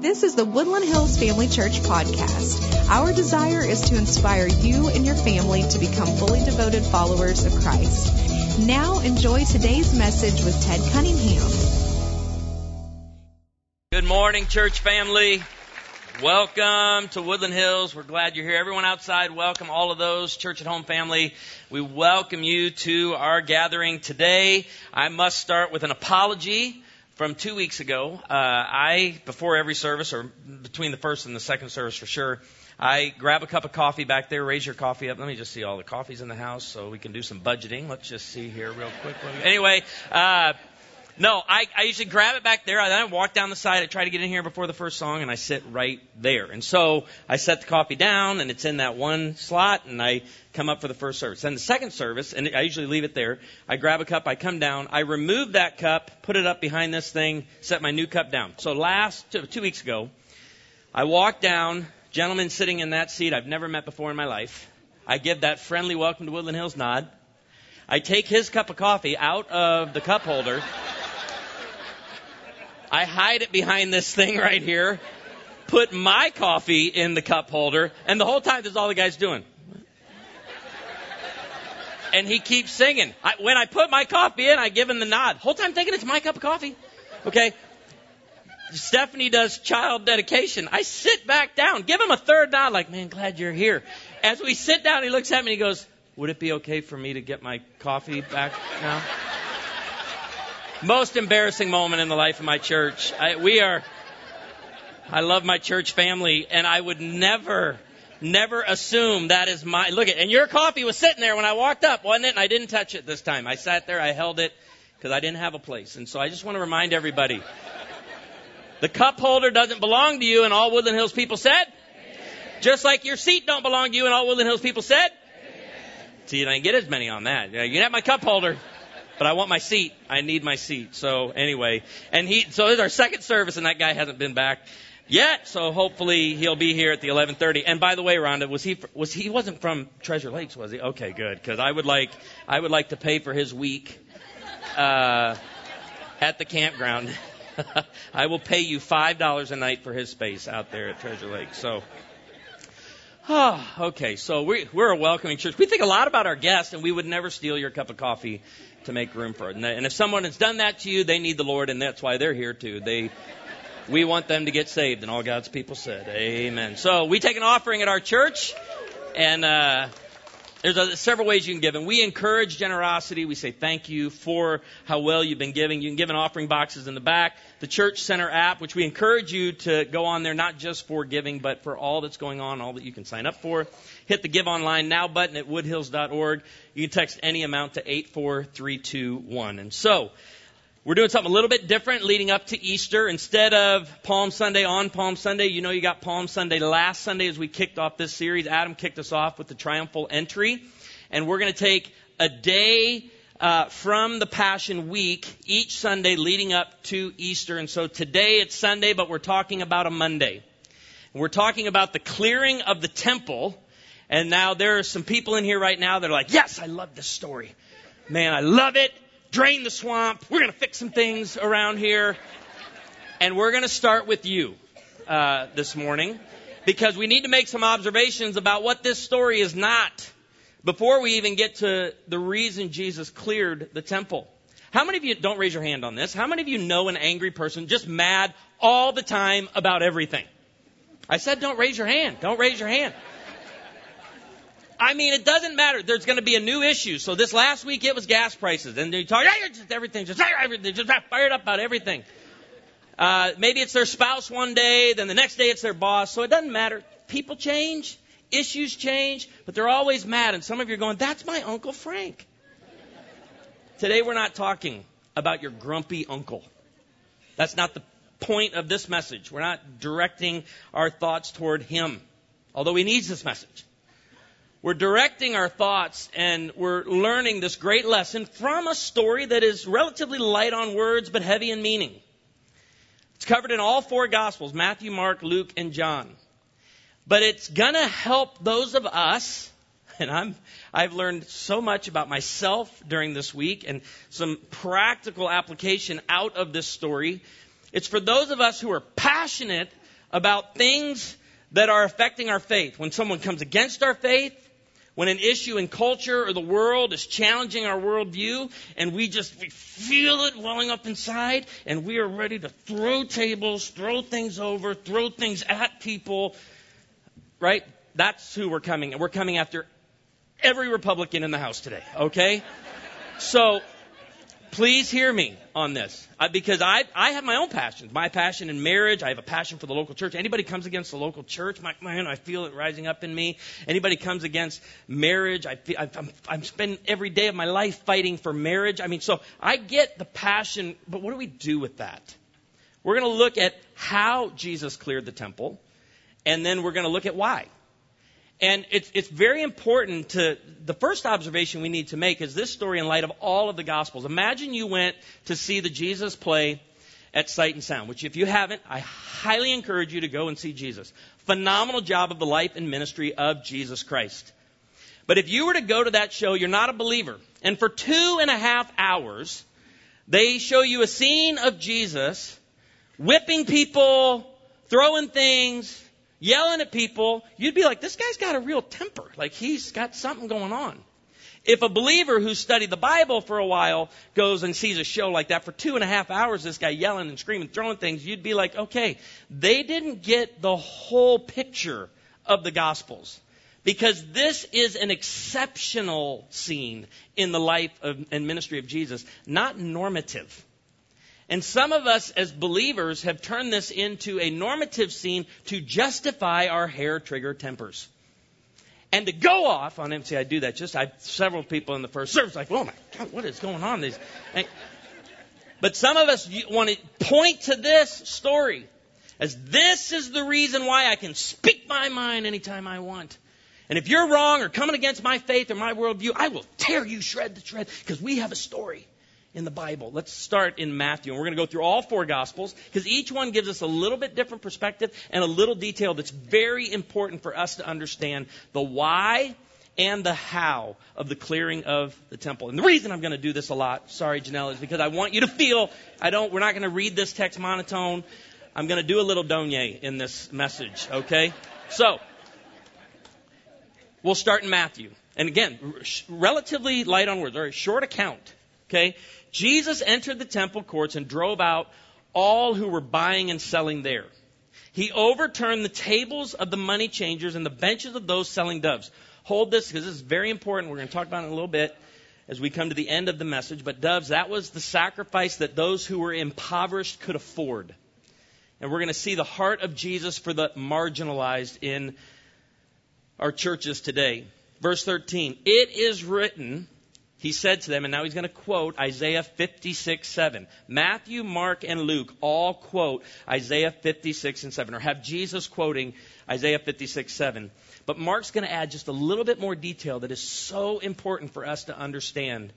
This is the Woodland Hills Family Church podcast. Our desire is to inspire you and your family to become fully devoted followers of Christ. Now enjoy today's message with Ted Cunningham. Good morning, church family. Welcome to Woodland Hills. We're glad you're here. Everyone outside, welcome all of those church at home family. We welcome you to our gathering today. I must start with an apology from two weeks ago. Uh, I, before every service, or between the first and the second service for sure, I grab a cup of coffee back there, raise your coffee up. Let me just see all the coffees in the house so we can do some budgeting. Let's just see here real quick. Anyway, uh, no, I, I usually grab it back there. I Then I walk down the side. I try to get in here before the first song, and I sit right there. And so I set the coffee down, and it's in that one slot, and I come up for the first service. Then the second service, and I usually leave it there. I grab a cup, I come down, I remove that cup, put it up behind this thing, set my new cup down. So last two, weeks ago, I walk down, gentleman sitting in that seat I've never met before in my life. I give that friendly welcome to Woodland Hills nod. I take his cup of coffee out of the cup holder. I hide it behind this thing right here, put my coffee in the cup holder, and the whole time this is all the guy's doing. And he keeps singing. I, when I put my coffee in, I give him the nod. Whole time thinking it's my cup of coffee. Okay. Stephanie does child dedication. I sit back down, give him a third nod, like, man, glad you're here. As we sit down, he looks at me and he goes, would it be okay for me to get my coffee back now? Most embarrassing moment in the life of my church. I, we are, I love my church family, and I would never, never assume that is my, look at, and your coffee was sitting there when I walked up, wasn't it? And I didn't touch it this time. I sat there, I held it, because I didn't have a place. And so I just want to remind everybody, the cup holder doesn't belong to you, and all Woodland Hills people said, just like your seat don't belong to you, and all Woodland Hills people said, See, you didn't get as many on that. You have my cup holder but I want my seat. I need my seat. So anyway, and he, so this is our second service and that guy hasn't been back yet. So hopefully he'll be here at the 11:30. And by the way, Rhonda, was he was he wasn't from Treasure Lakes, was he? Okay, good, because I would like I would like to pay for his week uh, at the campground. I will pay you five dollars a night for his space out there at Treasure Lake. So. Oh, okay, so we, we're a welcoming church. We think a lot about our guests, and we would never steal your cup of coffee to make room for it. And if someone has done that to you, they need the Lord, and that's why they're here too. They, we want them to get saved, and all God's people said, Amen. So we take an offering at our church, and uh, there's a, several ways you can give, and we encourage generosity. We say thank you for how well you've been giving. You can give in offering boxes in the back. The Church Center app, which we encourage you to go on there, not just for giving, but for all that's going on, all that you can sign up for hit the Give Online Now button at woodhills.org. You can text any amount to 84321. And so, we're doing something a little bit different leading up to Easter. Instead of Palm Sunday on Palm Sunday, you know you got Palm Sunday last Sunday as we kicked off this series. Adam kicked us off with the triumphal entry. And we're going to take a day uh, from the Passion Week each Sunday leading up to Easter. And so today it's Sunday, but we're talking about a Monday. And we're talking about the clearing of the temple and now there are some people in here right now that are like, yes, I love this story. Man, I love it. Drain the swamp. We're going to fix some things around here. And we're going to start with you uh, this morning because we need to make some observations about what this story is not before we even get to the reason Jesus cleared the temple. How many of you, don't raise your hand on this, how many of you know an angry person just mad all the time about everything? I said don't raise your hand. Don't raise your hand. I mean, it doesn't matter. There's going to be a new issue. So this last week it was gas prices, and you talk, just everything, just everything, just fired up about everything. Uh, maybe it's their spouse one day, then the next day it's their boss. So it doesn't matter. People change, issues change, but they're always mad. And some of you are going, "That's my Uncle Frank." Today we're not talking about your grumpy uncle. That's not the point of this message. We're not directing our thoughts toward him, although he needs this message. We're directing our thoughts and we're learning this great lesson from a story that is relatively light on words but heavy in meaning. It's covered in all four Gospels Matthew, Mark, Luke, and John. But it's going to help those of us, and I'm, I've learned so much about myself during this week and some practical application out of this story. It's for those of us who are passionate about things that are affecting our faith. When someone comes against our faith, when an issue in culture or the world is challenging our worldview, and we just we feel it welling up inside, and we are ready to throw tables, throw things over, throw things at people, right? That's who we're coming. And we're coming after every Republican in the House today, okay? So, please hear me on this I, because I, I have my own passions. My passion in marriage. I have a passion for the local church. Anybody comes against the local church, my, man, I feel it rising up in me. Anybody comes against marriage, I feel, I, I'm, I'm spending every day of my life fighting for marriage. I mean, so I get the passion, but what do we do with that? We're going to look at how Jesus cleared the temple, and then we're going to look at why. And it's, it's very important to, the first observation we need to make is this story in light of all of the Gospels. Imagine you went to see the Jesus play at Sight and Sound, which if you haven't, I highly encourage you to go and see Jesus. Phenomenal job of the life and ministry of Jesus Christ. But if you were to go to that show, you're not a believer. And for two and a half hours, they show you a scene of Jesus whipping people, throwing things, yelling at people, you'd be like, this guy's got a real temper. Like he's got something going on. If a believer who studied the Bible for a while goes and sees a show like that for two and a half hours, this guy yelling and screaming, throwing things, you'd be like, okay, they didn't get the whole picture of the Gospels. Because this is an exceptional scene in the life of, and ministry of Jesus, not normative. And some of us as believers have turned this into a normative scene to justify our hair trigger tempers. And to go off on MC, I do that. Just I several people in the first service like, oh my God, what is going on? These, but some of us want to point to this story as this is the reason why I can speak my mind anytime I want. And if you're wrong or coming against my faith or my worldview, I will tear you shred to shred because we have a story in the Bible. Let's start in Matthew. And we're going to go through all four Gospels because each one gives us a little bit different perspective and a little detail that's very important for us to understand the why and the how of the clearing of the temple. And the reason I'm going to do this a lot, sorry Janelle, is because I want you to feel I don't we're not going to read this text monotone. I'm going to do a little donye in this message, okay? So, we'll start in Matthew. And again, relatively light on words, very short account, okay? Jesus entered the temple courts and drove out all who were buying and selling there. He overturned the tables of the money changers and the benches of those selling doves. Hold this because this is very important. We're going to talk about it in a little bit as we come to the end of the message. But doves, that was the sacrifice that those who were impoverished could afford. And we're going to see the heart of Jesus for the marginalized in our churches today. Verse 13. It is written, he said to them, and now he's going to quote Isaiah 56, 7. Matthew, Mark, and Luke all quote Isaiah 56 and 7, or have Jesus quoting Isaiah 56, 7. But Mark's going to add just a little bit more detail that is so important for us to understand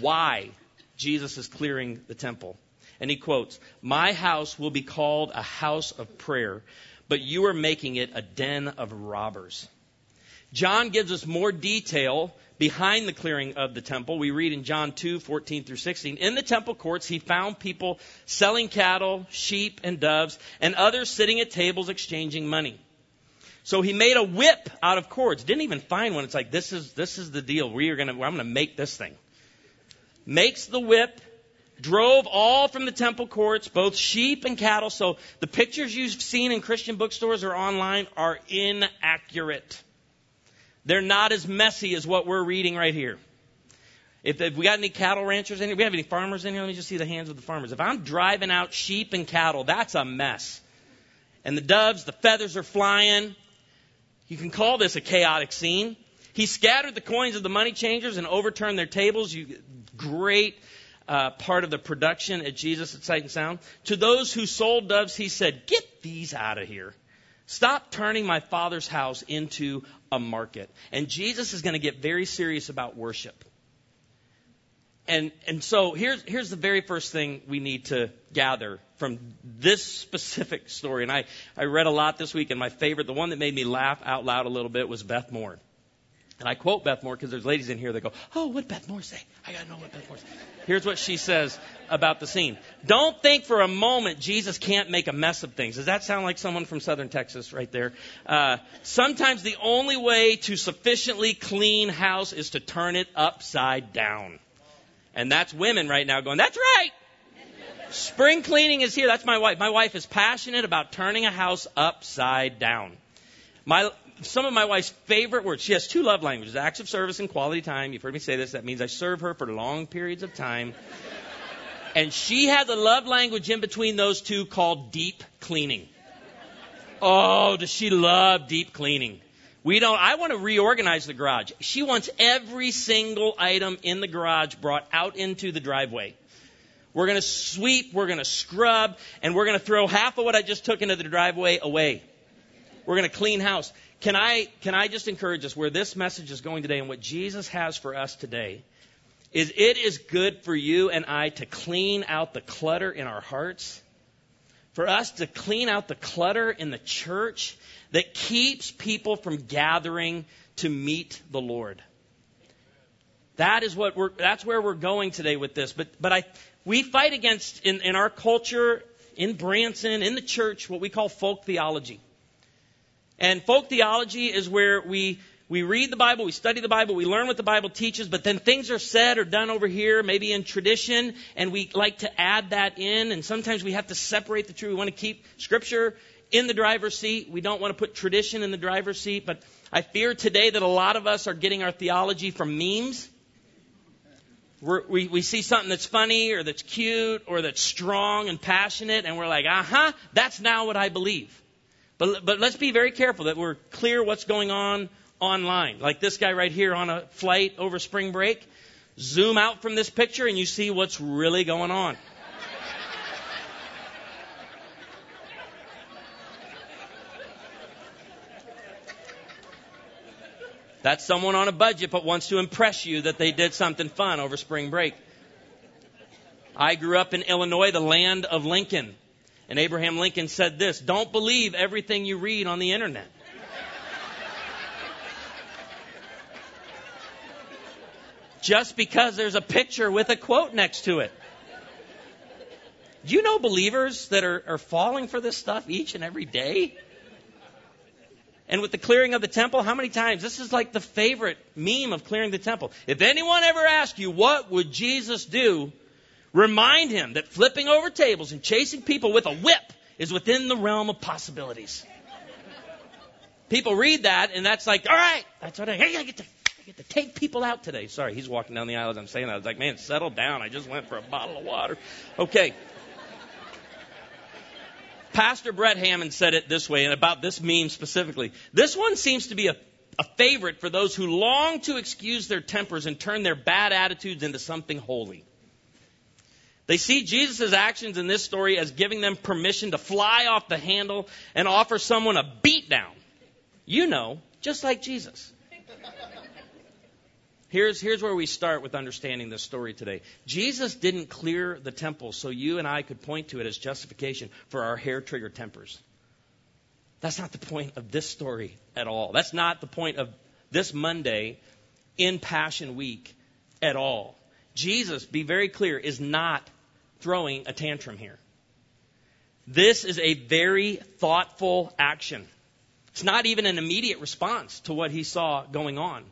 why Jesus is clearing the temple. And he quotes, My house will be called a house of prayer, but you are making it a den of robbers. John gives us more detail behind the clearing of the temple. We read in John 2, 14 through 16. In the temple courts, he found people selling cattle, sheep, and doves, and others sitting at tables exchanging money. So he made a whip out of cords. Didn't even find one. It's like, this is, this is the deal. We are gonna, I'm gonna make this thing. Makes the whip, drove all from the temple courts, both sheep and cattle. So the pictures you've seen in Christian bookstores or online are inaccurate. They're not as messy as what we're reading right here. If, if we got any cattle ranchers in here, we have any farmers in here, let me just see the hands of the farmers. If I'm driving out sheep and cattle, that's a mess. And the doves, the feathers are flying. You can call this a chaotic scene. He scattered the coins of the money changers and overturned their tables. You, great uh, part of the production at Jesus at Sight and Sound. To those who sold doves, he said, Get these out of here. Stop turning my father's house into a market. And Jesus is going to get very serious about worship. And, and so here's, here's the very first thing we need to gather from this specific story. And I, I read a lot this week, and my favorite, the one that made me laugh out loud a little bit, was Beth Moore. And I quote Beth Moore because there's ladies in here that go, Oh, what Beth Moore say? I got to know what Beth Moore say. Here's what she says about the scene. Don't think for a moment Jesus can't make a mess of things. Does that sound like someone from southern Texas right there? Uh, sometimes the only way to sufficiently clean house is to turn it upside down. And that's women right now going, That's right. Spring cleaning is here. That's my wife. My wife is passionate about turning a house upside down. My, some of my wife's favorite words. She has two love languages acts of service and quality time. You've heard me say this. That means I serve her for long periods of time. And she has a love language in between those two called deep cleaning. Oh, does she love deep cleaning? We don't, I want to reorganize the garage. She wants every single item in the garage brought out into the driveway. We're going to sweep, we're going to scrub, and we're going to throw half of what I just took into the driveway away. We're going to clean house. Can I, can I just encourage us where this message is going today and what Jesus has for us today is it is good for you and I to clean out the clutter in our hearts, for us to clean out the clutter in the church that keeps people from gathering to meet the Lord. That is what we're, that's where we're going today with this. But, but I, we fight against, in, in our culture, in Branson, in the church, what we call folk theology. And folk theology is where we, we read the Bible, we study the Bible, we learn what the Bible teaches, but then things are said or done over here, maybe in tradition, and we like to add that in, and sometimes we have to separate the two. We want to keep Scripture in the driver's seat. We don't want to put tradition in the driver's seat, but I fear today that a lot of us are getting our theology from memes. We're, we we see something that's funny or that's cute or that's strong and passionate, and we're like, uh huh, that's now what I believe. But, but let's be very careful that we're clear what's going on online. Like this guy right here on a flight over spring break. Zoom out from this picture and you see what's really going on. That's someone on a budget but wants to impress you that they did something fun over spring break. I grew up in Illinois, the land of Lincoln. And Abraham Lincoln said this Don't believe everything you read on the internet. Just because there's a picture with a quote next to it. Do you know believers that are, are falling for this stuff each and every day? And with the clearing of the temple, how many times? This is like the favorite meme of clearing the temple. If anyone ever asks you, what would Jesus do? Remind him that flipping over tables and chasing people with a whip is within the realm of possibilities. People read that, and that's like, all right, that's what I, I get to, get to take people out today. Sorry, he's walking down the aisle as I'm saying that. I was like, man, settle down. I just went for a bottle of water. Okay. Pastor Brett Hammond said it this way, and about this meme specifically. This one seems to be a, a favorite for those who long to excuse their tempers and turn their bad attitudes into something holy. They see Jesus' actions in this story as giving them permission to fly off the handle and offer someone a beatdown. You know, just like Jesus. Here's, here's where we start with understanding this story today. Jesus didn't clear the temple so you and I could point to it as justification for our hair trigger tempers. That's not the point of this story at all. That's not the point of this Monday in Passion Week at all. Jesus, be very clear, is not throwing a tantrum here. This is a very thoughtful action. It's not even an immediate response to what he saw going on.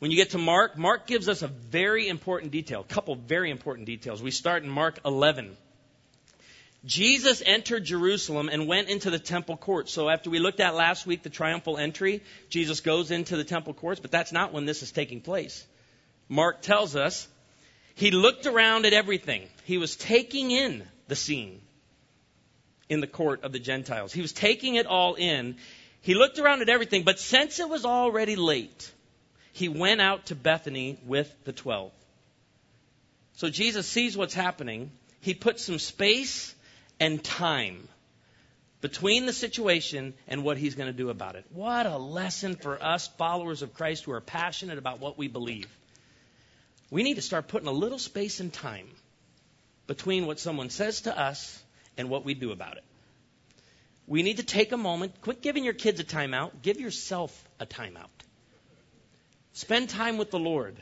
When you get to Mark, Mark gives us a very important detail, a couple very important details. We start in Mark 11. Jesus entered Jerusalem and went into the temple courts. So after we looked at last week the triumphal entry, Jesus goes into the temple courts, but that's not when this is taking place. Mark tells us he looked around at everything. He was taking in the scene in the court of the Gentiles. He was taking it all in. He looked around at everything, but since it was already late, he went out to Bethany with the twelve. So Jesus sees what's happening. He puts some space and time between the situation and what he's going to do about it. What a lesson for us followers of Christ who are passionate about what we believe. We need to start putting a little space and time between what someone says to us and what we do about it. We need to take a moment, quit giving your kids a timeout, give yourself a timeout. Spend time with the Lord.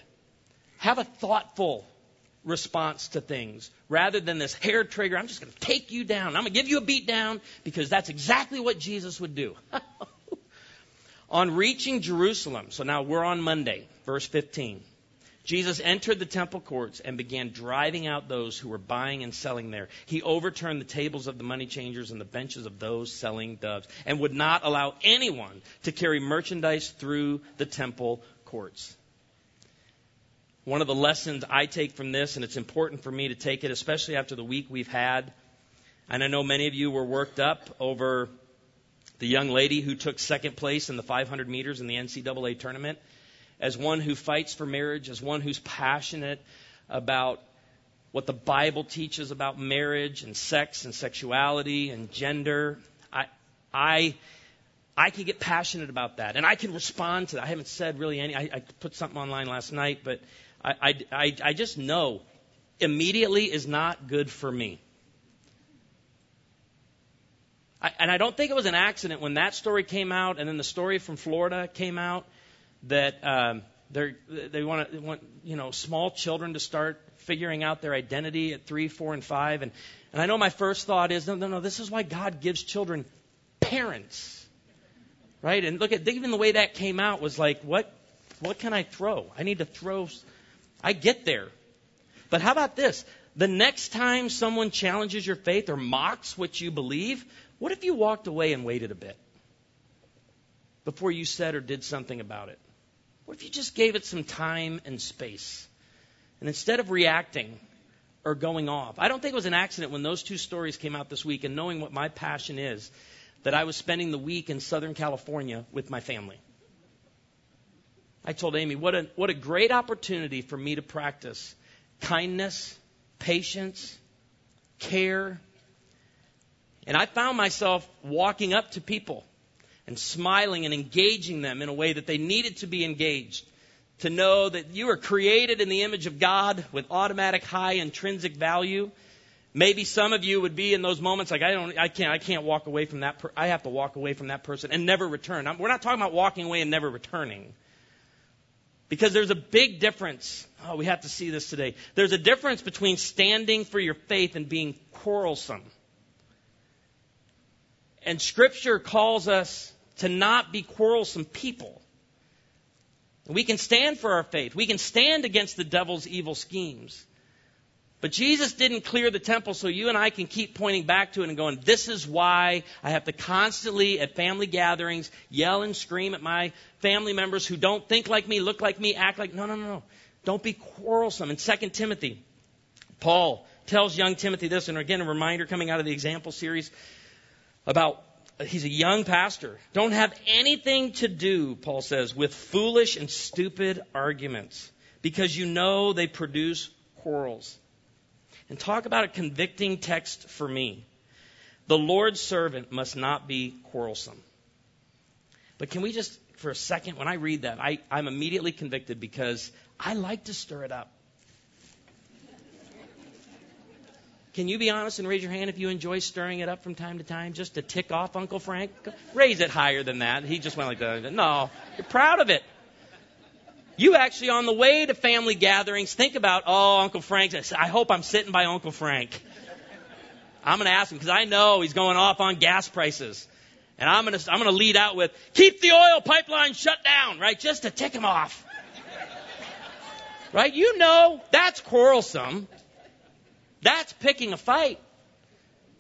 Have a thoughtful response to things rather than this hair trigger. I'm just going to take you down. I'm going to give you a beat down because that's exactly what Jesus would do. on reaching Jerusalem, so now we're on Monday, verse 15. Jesus entered the temple courts and began driving out those who were buying and selling there. He overturned the tables of the money changers and the benches of those selling doves and would not allow anyone to carry merchandise through the temple courts. One of the lessons I take from this, and it's important for me to take it, especially after the week we've had, and I know many of you were worked up over the young lady who took second place in the 500 meters in the NCAA tournament as one who fights for marriage, as one who's passionate about what the Bible teaches about marriage and sex and sexuality and gender. I, I, I can get passionate about that, and I can respond to that. I haven't said really any. I, I put something online last night, but I, I, I, I just know immediately is not good for me. I, and I don't think it was an accident when that story came out, and then the story from Florida came out that um, they want to want you know small children to start figuring out their identity at three, four, and five. And and I know my first thought is no, no, no. This is why God gives children parents, right? And look at even the way that came out was like what what can I throw? I need to throw. I get there, but how about this? The next time someone challenges your faith or mocks what you believe, what if you walked away and waited a bit before you said or did something about it? What if you just gave it some time and space? And instead of reacting or going off, I don't think it was an accident when those two stories came out this week and knowing what my passion is, that I was spending the week in Southern California with my family. I told Amy, what a, what a great opportunity for me to practice kindness, patience, care. And I found myself walking up to people and smiling and engaging them in a way that they needed to be engaged. To know that you are created in the image of God with automatic high intrinsic value. Maybe some of you would be in those moments like I don't, I can't, I can't walk away from that. Per- I have to walk away from that person and never return. I'm, we're not talking about walking away and never returning, because there's a big difference. Oh, we have to see this today. There's a difference between standing for your faith and being quarrelsome. And Scripture calls us to not be quarrelsome people. We can stand for our faith. We can stand against the devil's evil schemes. But Jesus didn't clear the temple so you and I can keep pointing back to it and going, this is why I have to constantly at family gatherings yell and scream at my family members who don't think like me, look like me, act like, no, no, no, no. Don't be quarrelsome. In 2 Timothy, Paul tells young Timothy this, and again, a reminder coming out of the example series about Uh, he's a young pastor. Don't have anything to do, Paul says, with foolish and stupid arguments because you know they produce quarrels. And talk about a convicting text for me. The Lord's servant must not be quarrelsome. But can we just, for a second, when I read that, I, I'm immediately convicted because I like to stir it up. Can you be honest and raise your hand if you enjoy stirring it up from time to time just to tick off Uncle Frank? Raise it higher than that. He just went like that. No, you're proud of it. You actually, on the way to family gatherings, think about, oh, Uncle Frank. I hope I'm sitting by Uncle Frank. I'm going to ask him because I know he's going off on gas prices. And I'm going to, I'm going to lead out with, keep the oil pipeline shut down, right? Just to tick him off. Right? You know that's quarrelsome. That's picking a fight.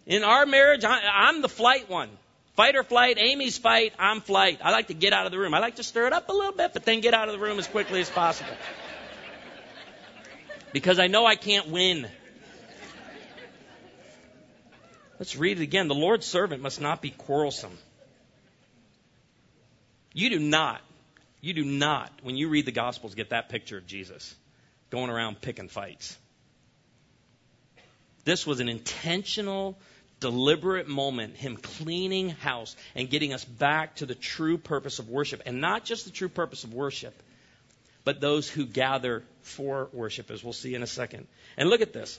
In our marriage, I, am the flight one. Fight or flight, Amy's fight, I'm flight. I like to get out of the room. I like to stir it up a little bit, but then get out of the room as quickly as possible. Because I know I can't win. Let's read it again. The Lord's servant must not be quarrelsome. You do not, you do not, when you read the Gospels, get that picture of Jesus going around picking fights. This was an intentional, deliberate moment, him cleaning house and getting us back to the true purpose of worship. And not just the true purpose of worship, but those who gather for worship, as we'll see in a second. And look at this.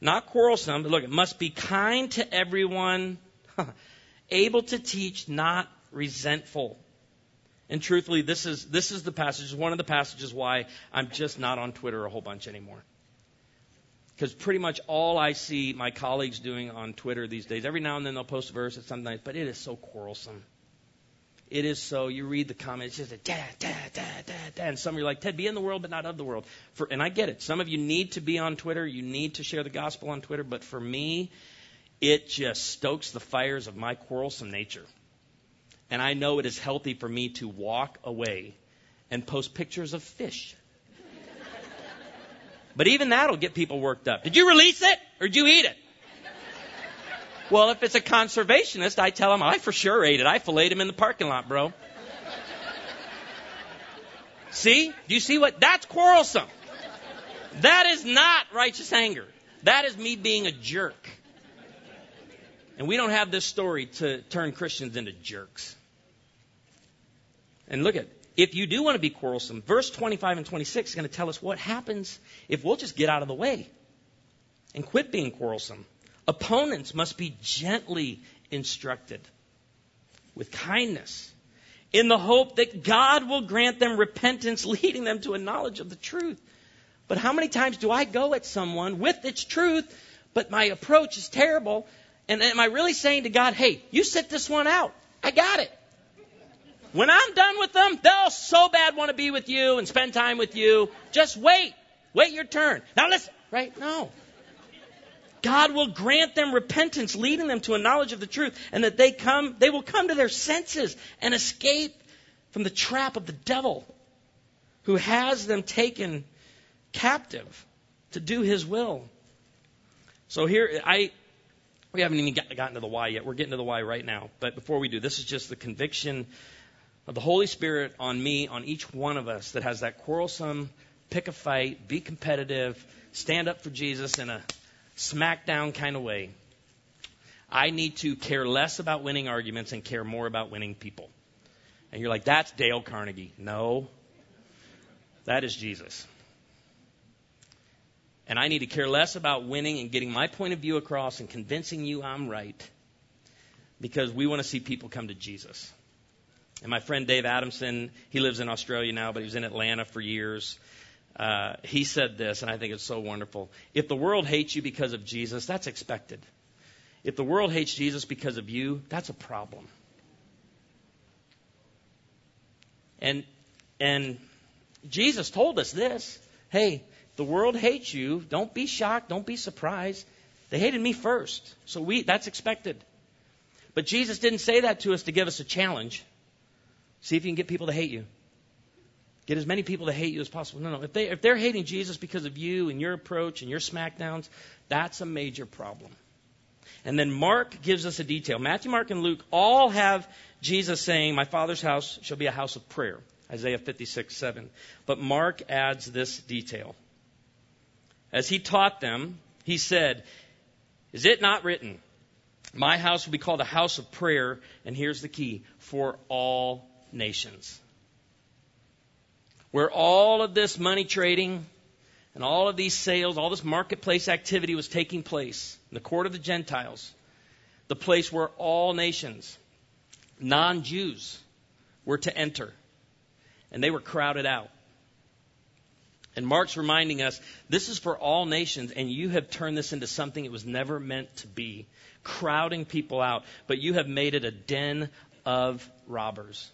Not quarrelsome, but look, it must be kind to everyone, able to teach, not resentful. And truthfully, this is, this is the passage, one of the passages why I'm just not on Twitter a whole bunch anymore. Because pretty much all I see my colleagues doing on Twitter these days, every now and then they'll post a verse at some night, but it is so quarrelsome. It is so. You read the comments, it's just a da, da, da, da, da. And some of you are like, Ted, be in the world, but not of the world. For, and I get it. Some of you need to be on Twitter. You need to share the gospel on Twitter. But for me, it just stokes the fires of my quarrelsome nature. And I know it is healthy for me to walk away and post pictures of fish. But even that'll get people worked up. Did you release it or did you eat it? Well, if it's a conservationist, I tell him I for sure ate it. I filleted him in the parking lot, bro. see? Do you see what? That's quarrelsome. That is not righteous anger. That is me being a jerk. And we don't have this story to turn Christians into jerks. And look at, if you do want to be quarrelsome, verse 25 and 26 is going to tell us what happens if we'll just get out of the way and quit being quarrelsome. Opponents must be gently instructed with kindness in the hope that God will grant them repentance, leading them to a knowledge of the truth. But how many times do I go at someone with its truth, but my approach is terrible, and am I really saying to God, hey, you sit this one out? I got it. When I'm done with them, they'll so bad want to be with you and spend time with you. Just wait. Wait your turn. Now listen, right? No. God will grant them repentance, leading them to a knowledge of the truth, and that they come, they will come to their senses and escape from the trap of the devil who has them taken captive to do his will. So here, I, we haven't even gotten to the why yet. We're getting to the why right now. But before we do, this is just the conviction of the Holy Spirit on me, on each one of us that has that quarrelsome, pick a fight, be competitive, stand up for Jesus in a smackdown kind of way. I need to care less about winning arguments and care more about winning people. And you're like, that's Dale Carnegie. No, that is Jesus. And I need to care less about winning and getting my point of view across and convincing you I'm right because we want to see people come to Jesus. And my friend Dave Adamson, he lives in Australia now, but he was in Atlanta for years. Uh, he said this, and I think it's so wonderful. If the world hates you because of Jesus, that's expected. If the world hates Jesus because of you, that's a problem. And and Jesus told us this. Hey, the world hates you. Don't be shocked. Don't be surprised. They hated me first. So we, that's expected. But Jesus didn't say that to us to give us a challenge. See if you can get people to hate you. Get as many people to hate you as possible. No, no. If, they, if they're hating Jesus because of you and your approach and your smackdowns, that's a major problem. And then Mark gives us a detail. Matthew, Mark, and Luke all have Jesus saying, My Father's house shall be a house of prayer. Isaiah 56, 7. But Mark adds this detail. As he taught them, he said, Is it not written, My house will be called a house of prayer, and here's the key, for all nations? Where all of this money trading and all of these sales, all this marketplace activity was taking place, in the court of the Gentiles, the place where all nations, non Jews, were to enter. And they were crowded out. And Mark's reminding us this is for all nations, and you have turned this into something it was never meant to be crowding people out, but you have made it a den of robbers.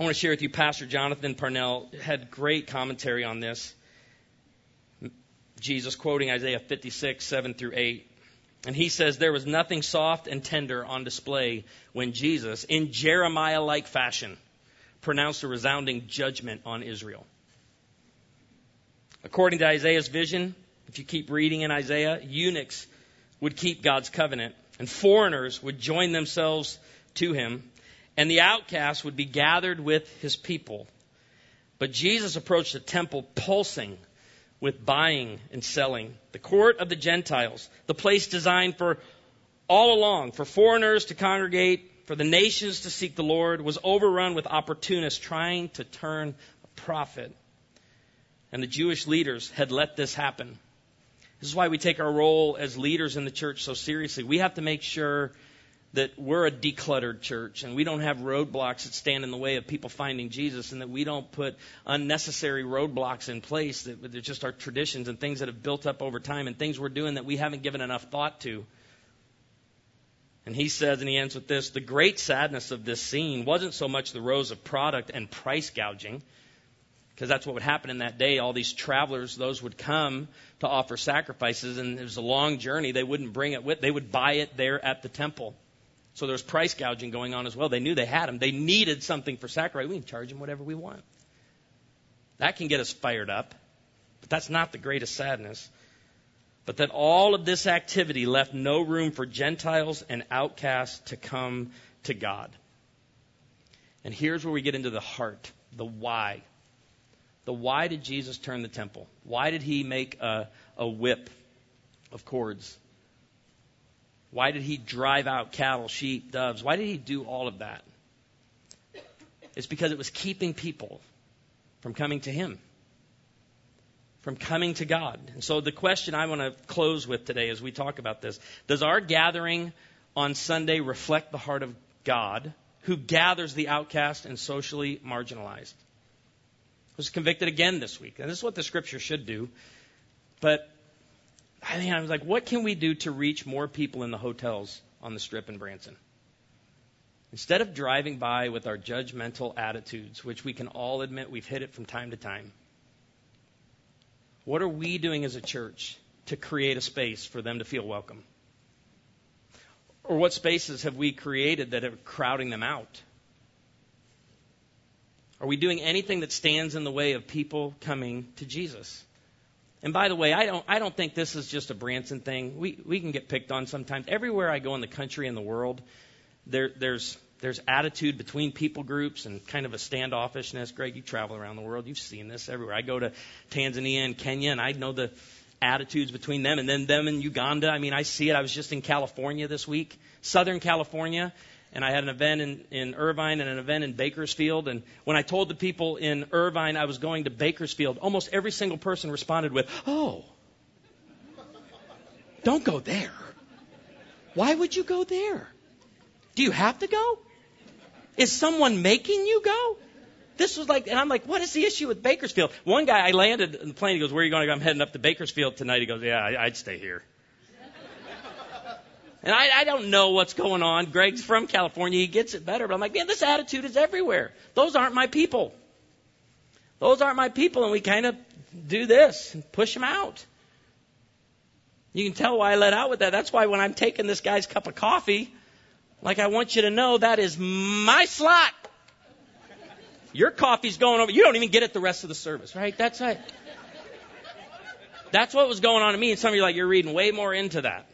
I want to share with you, Pastor Jonathan Parnell had great commentary on this. Jesus quoting Isaiah 56, 7 through 8. And he says, There was nothing soft and tender on display when Jesus, in Jeremiah like fashion, pronounced a resounding judgment on Israel. According to Isaiah's vision, if you keep reading in Isaiah, eunuchs would keep God's covenant, and foreigners would join themselves to him, and the outcasts would be gathered with his people. But Jesus approached the temple pulsing with buying and selling. The court of the Gentiles, the place designed for all along, for foreigners to congregate, for the nations to seek the Lord, was overrun with opportunists trying to turn a profit and the Jewish leaders had let this happen. This is why we take our role as leaders in the church so seriously. We have to make sure that we're a decluttered church and we don't have roadblocks that stand in the way of people finding Jesus and that we don't put unnecessary roadblocks in place that they're just our traditions and things that have built up over time and things we're doing that we haven't given enough thought to. And he says, and he ends with this the great sadness of this scene wasn't so much the rows of product and price gouging, because that's what would happen in that day. All these travelers, those would come to offer sacrifices, and it was a long journey. They wouldn't bring it with, they would buy it there at the temple. So there was price gouging going on as well. They knew they had them. They needed something for sacrifice. We can charge them whatever we want. That can get us fired up, but that's not the greatest sadness but that all of this activity left no room for Gentiles and outcasts to come to God. And here's where we get into the heart, the why. The why did Jesus turn the temple? Why did he make a, a whip of cords? Why did he drive out cattle, sheep, doves? Why did he do all of that? It's because it was keeping people from coming to him from coming to God. And so the question I want to close with today as we talk about this does our gathering on Sunday reflect the heart of God who gathers the outcast and socially marginalized? I was convicted again this week. And this is what the scripture should do. But I mean, I was like, what can we do to reach more people in the hotels on the strip in Branson? Instead of driving by with our judgmental attitudes, which we can all admit we've hit it from time to time, what are we doing as a church to create a space for them to feel welcome? Or what spaces have we created that are crowding them out? Are we doing anything that stands in the way of people coming to Jesus? And by the way, I don't, I don't think this is just a Branson thing. We, we can get picked on sometimes. Everywhere I go in the country and the world, there, there's there's attitude between people groups and kind of a standoffishness. Greg, you travel around the world. You've seen this everywhere. I go to Tanzania and Kenya, and I know the attitudes between them and then them in Uganda. I mean, I see it. I was just in California this week, Southern California, and I had an event in, in Irvine and an event in Bakersfield. And when I told the people in Irvine I was going to Bakersfield, almost every single person responded with, Oh, don't go there. Why would you go there? Do you have to go? Is someone making you go? This was like, and I'm like, what is the issue with Bakersfield? One guy, I landed in the plane. He goes, "Where are you going to go?" I'm heading up to Bakersfield tonight. He goes, "Yeah, I'd stay here." And I, I don't know what's going on. Greg's from California. He gets it better. But I'm like, man, this attitude is everywhere. Those aren't my people. Those aren't my people. And we kind of do this and push them out. You can tell why I let out with that. That's why when I'm taking this guy's cup of coffee, like I want you to know that is my slot. Your coffee's going over. You don't even get it the rest of the service, right? That's it. That's what was going on to me. And some of you are like, you're reading way more into that.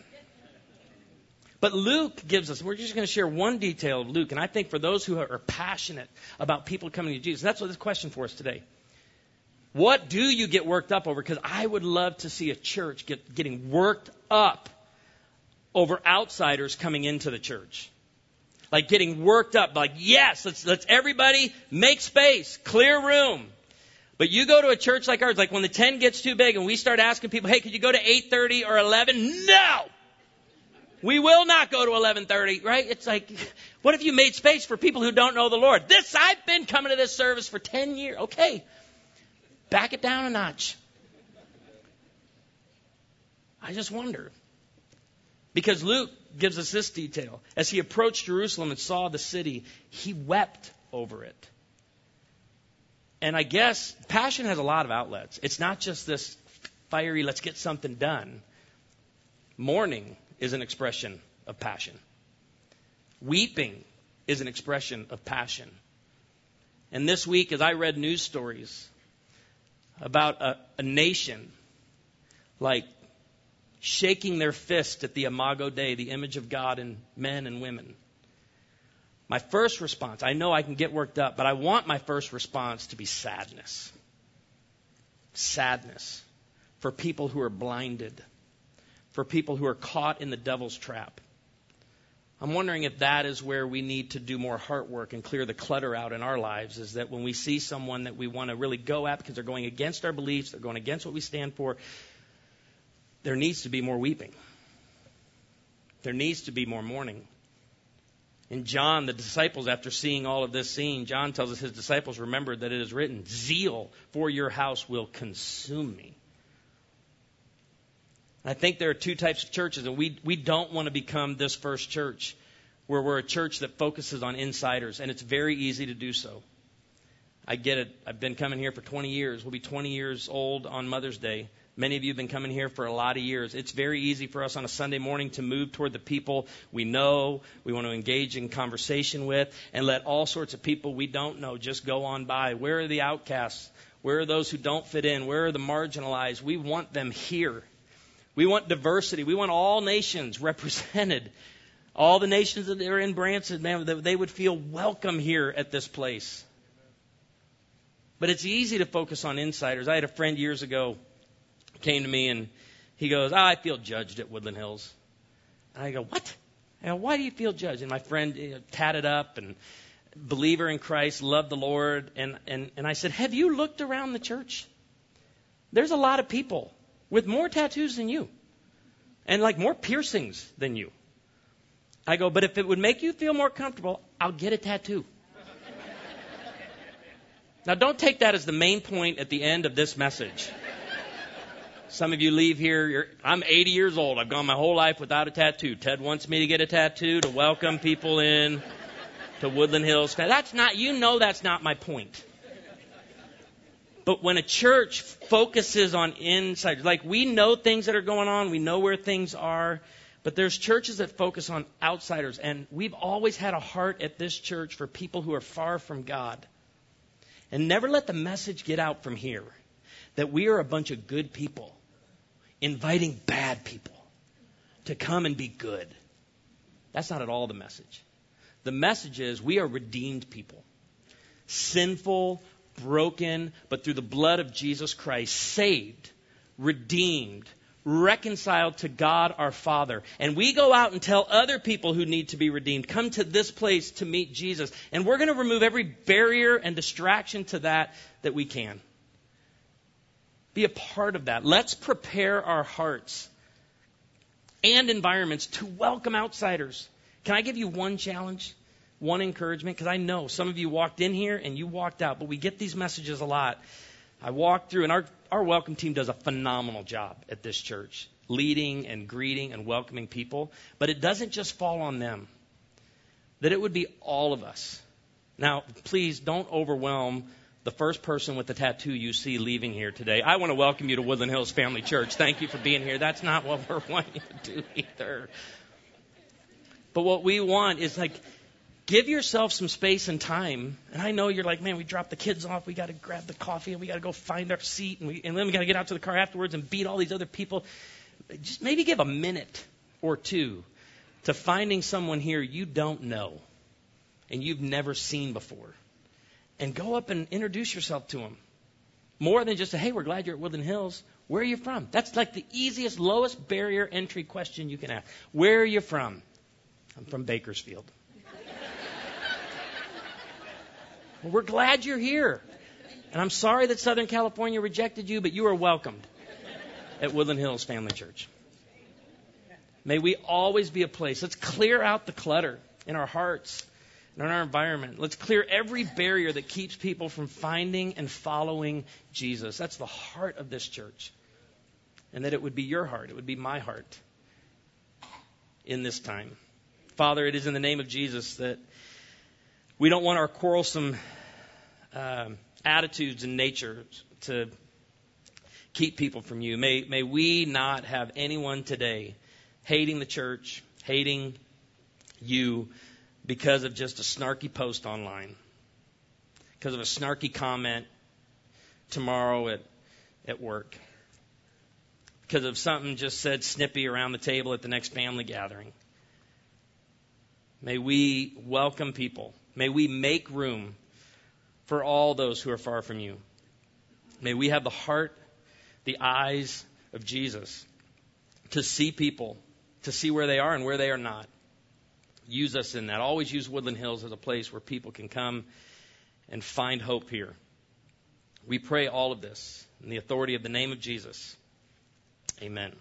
But Luke gives us, we're just going to share one detail of Luke. And I think for those who are passionate about people coming to Jesus, that's what this question for us today. What do you get worked up over? Because I would love to see a church get, getting worked up over outsiders coming into the church like getting worked up, like, yes, let's, let's everybody make space, clear room. But you go to a church like ours, like when the 10 gets too big and we start asking people, hey, could you go to 8.30 or 11? No! We will not go to 11.30, right? It's like, what if you made space for people who don't know the Lord? This, I've been coming to this service for 10 years. Okay. Back it down a notch. I just wonder. Because Luke gives us this detail. As he approached Jerusalem and saw the city, he wept over it. And I guess passion has a lot of outlets. It's not just this fiery, let's get something done. Mourning is an expression of passion. Weeping is an expression of passion. And this week, as I read news stories about a, a nation like shaking their fist at the Imago Dei, the image of God in men and women. My first response, I know I can get worked up, but I want my first response to be sadness. Sadness for people who are blinded, for people who are caught in the devil's trap. I'm wondering if that is where we need to do more heart work and clear the clutter out in our lives. Is that when we see someone that we want to really go at because they're going against our beliefs, they're going against what we stand for, there needs to be more weeping. There needs to be more mourning. In John, the disciples, after seeing all of this scene, John tells us his disciples remembered that it is written, Zeal for your house will consume me. I think there are two types of churches, and we, we don't want to become this first church where we're a church that focuses on insiders, and it's very easy to do so. I get it. I've been coming here for 20 years. We'll be 20 years old on Mother's Day. Many of you have been coming here for a lot of years. It's very easy for us on a Sunday morning to move toward the people we know, we want to engage in conversation with, and let all sorts of people we don't know just go on by. Where are the outcasts? Where are those who don't fit in? Where are the marginalized? We want them here. We want diversity. We want all nations represented. All the nations that are in Branson, they would feel welcome here at this place. But it's easy to focus on insiders. I had a friend years ago came to me and he goes, oh, I feel judged at Woodland Hills. And I go, what? I go, why do you feel judged? And my friend you know, tatted up and believer in Christ, loved the Lord. And, and, and I said, have you looked around the church? There's a lot of people with more tattoos than you and like more piercings than you. I go, but if it would make you feel more comfortable, I'll get a tattoo. now don't take that as the main point at the end of this message. Some of you leave here, I'm 80 years old. I've gone my whole life without a tattoo. Ted wants me to get a tattoo to welcome people in to Woodland Hills. That's not, you know that's not my point. But when a church focuses on inside, like we know things that are going on, we know where things are, but there's churches that focus on outsiders. And we've always had a heart at this church for people who are far from God. And never let the message get out from here that we are a bunch of good people inviting bad people to come and be good. That's not at all the message. The message is we are redeemed people. Sinful, broken, but through the blood of Jesus Christ, saved, redeemed, reconciled to God our Father. And we go out and tell other people who need to be redeemed, come to this place to meet Jesus. And we're going to remove every barrier and distraction to that that we can. Be a part of that. Let's prepare our hearts and environments to welcome outsiders. Can I give you one challenge? One encouragement? Because I know some of you walked in here and you walked out, but we get these messages a lot. I walked through, and our, our welcome team does a phenomenal job at this church, leading and greeting and welcoming people. But it doesn't just fall on them, that it would be all of us. Now, please don't overwhelm the first person with the tattoo you see leaving here today. I want to welcome you to Woodland Hills Family Church. Thank you for being here. That's not what we're wanting to do either. But what we want is like, give yourself some space and time. And I know you're like, man, we dropped the kids off. We got to grab the coffee and we got to go find our seat. And, we, and then we got to get out to the car afterwards and beat all these other people. Just maybe give a minute or two to finding someone here you don't know and you've never seen before and go up and introduce yourself to them. More than just a, hey, we're glad you're at Woodland Hills. Where are you from? That's like the easiest, lowest barrier entry question you can ask. Where are you from? I'm from Bakersfield. well, we're glad you're here. And I'm sorry that Southern California rejected you, but you are welcomed at Woodland Hills Family Church. May we always be a place. Let's clear out the clutter in our hearts and in our environment. Let's clear every barrier that keeps people from finding and following Jesus. That's the heart of this church. And that it would be your heart, it would be my heart in this time. Father, it is in the name of Jesus that we don't want our quarrelsome uh, attitudes and nature to keep people from you. May, may we not have anyone today hating the church, hating you, because of just a snarky post online, because of a snarky comment tomorrow at, at work, because of something just said snippy around the table at the next family gathering. May we welcome people. May we make room for all those who are far from you. May we have the heart, the eyes of Jesus to see people, to see where they are and where they are not use us in that. Always use Woodland Hills as a place where people can come and find hope here. We pray all of this in the authority of the name of Jesus. Amen.